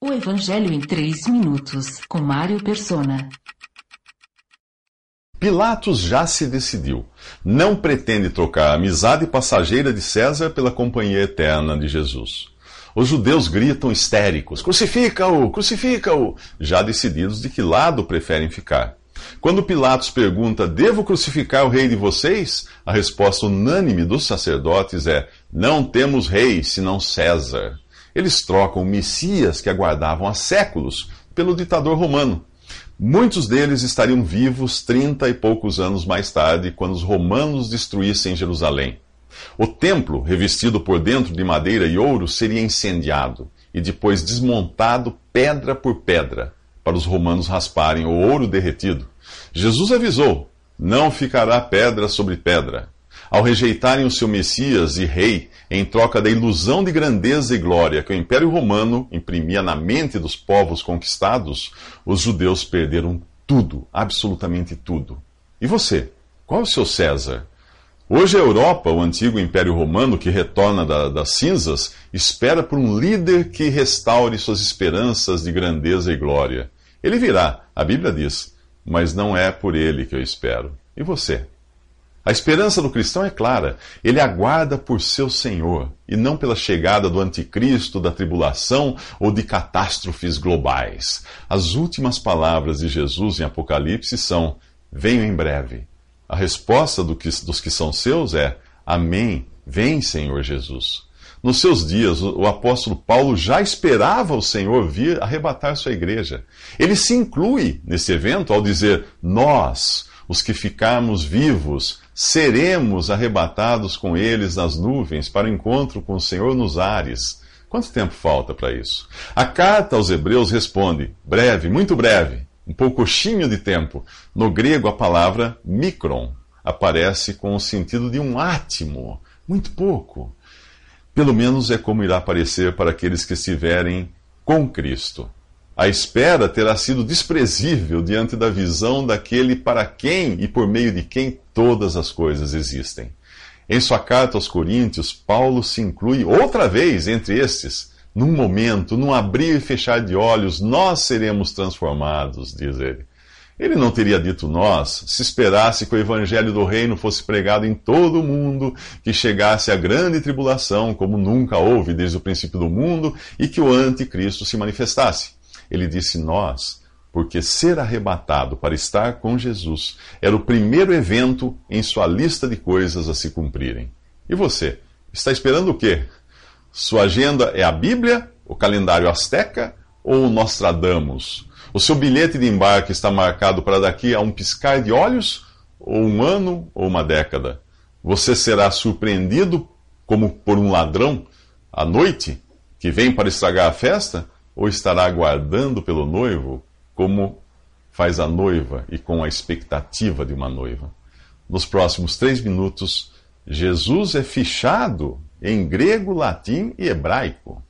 O Evangelho em 3 minutos, com Mário Persona. Pilatos já se decidiu. Não pretende trocar a amizade passageira de César pela companhia eterna de Jesus. Os judeus gritam histéricos: Crucifica-o! Crucifica-o! Já decididos de que lado preferem ficar. Quando Pilatos pergunta: Devo crucificar o rei de vocês? A resposta unânime dos sacerdotes é: Não temos rei senão César. Eles trocam o Messias que aguardavam há séculos pelo ditador romano. Muitos deles estariam vivos trinta e poucos anos mais tarde, quando os romanos destruíssem Jerusalém. O templo, revestido por dentro de madeira e ouro, seria incendiado e depois desmontado pedra por pedra, para os romanos rasparem o ouro derretido. Jesus avisou: não ficará pedra sobre pedra. Ao rejeitarem o seu Messias e Rei, em troca da ilusão de grandeza e glória que o Império Romano imprimia na mente dos povos conquistados, os judeus perderam tudo, absolutamente tudo. E você? Qual é o seu César? Hoje a Europa, o antigo Império Romano que retorna da, das cinzas, espera por um líder que restaure suas esperanças de grandeza e glória. Ele virá, a Bíblia diz, mas não é por ele que eu espero. E você? A esperança do cristão é clara. Ele aguarda por seu Senhor e não pela chegada do anticristo, da tribulação ou de catástrofes globais. As últimas palavras de Jesus em Apocalipse são: Venho em breve. A resposta do que, dos que são seus é: Amém. Vem, Senhor Jesus. Nos seus dias, o apóstolo Paulo já esperava o Senhor vir arrebatar sua igreja. Ele se inclui nesse evento ao dizer: Nós, os que ficarmos vivos, seremos arrebatados com eles nas nuvens para o encontro com o Senhor nos ares. Quanto tempo falta para isso? A carta aos Hebreus responde: breve, muito breve, um poucochinho de tempo. No grego, a palavra micron aparece com o sentido de um átimo, muito pouco. Pelo menos é como irá aparecer para aqueles que estiverem com Cristo. A espera terá sido desprezível diante da visão daquele para quem e por meio de quem todas as coisas existem. Em sua carta aos Coríntios, Paulo se inclui outra vez entre estes. Num momento, num abrir e fechar de olhos, nós seremos transformados, diz ele. Ele não teria dito nós se esperasse que o evangelho do reino fosse pregado em todo o mundo, que chegasse a grande tribulação, como nunca houve desde o princípio do mundo, e que o anticristo se manifestasse. Ele disse nós, porque ser arrebatado para estar com Jesus era o primeiro evento em sua lista de coisas a se cumprirem. E você? Está esperando o quê? Sua agenda é a Bíblia, o calendário asteca ou o Nostradamus? O seu bilhete de embarque está marcado para daqui a um piscar de olhos, ou um ano, ou uma década? Você será surpreendido como por um ladrão à noite que vem para estragar a festa? Ou estará aguardando pelo noivo, como faz a noiva e com a expectativa de uma noiva? Nos próximos três minutos, Jesus é fichado em grego, latim e hebraico.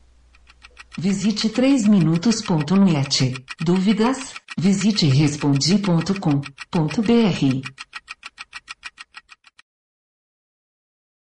Visite 3minutos.net. Dúvidas? Visite respondi.com.br.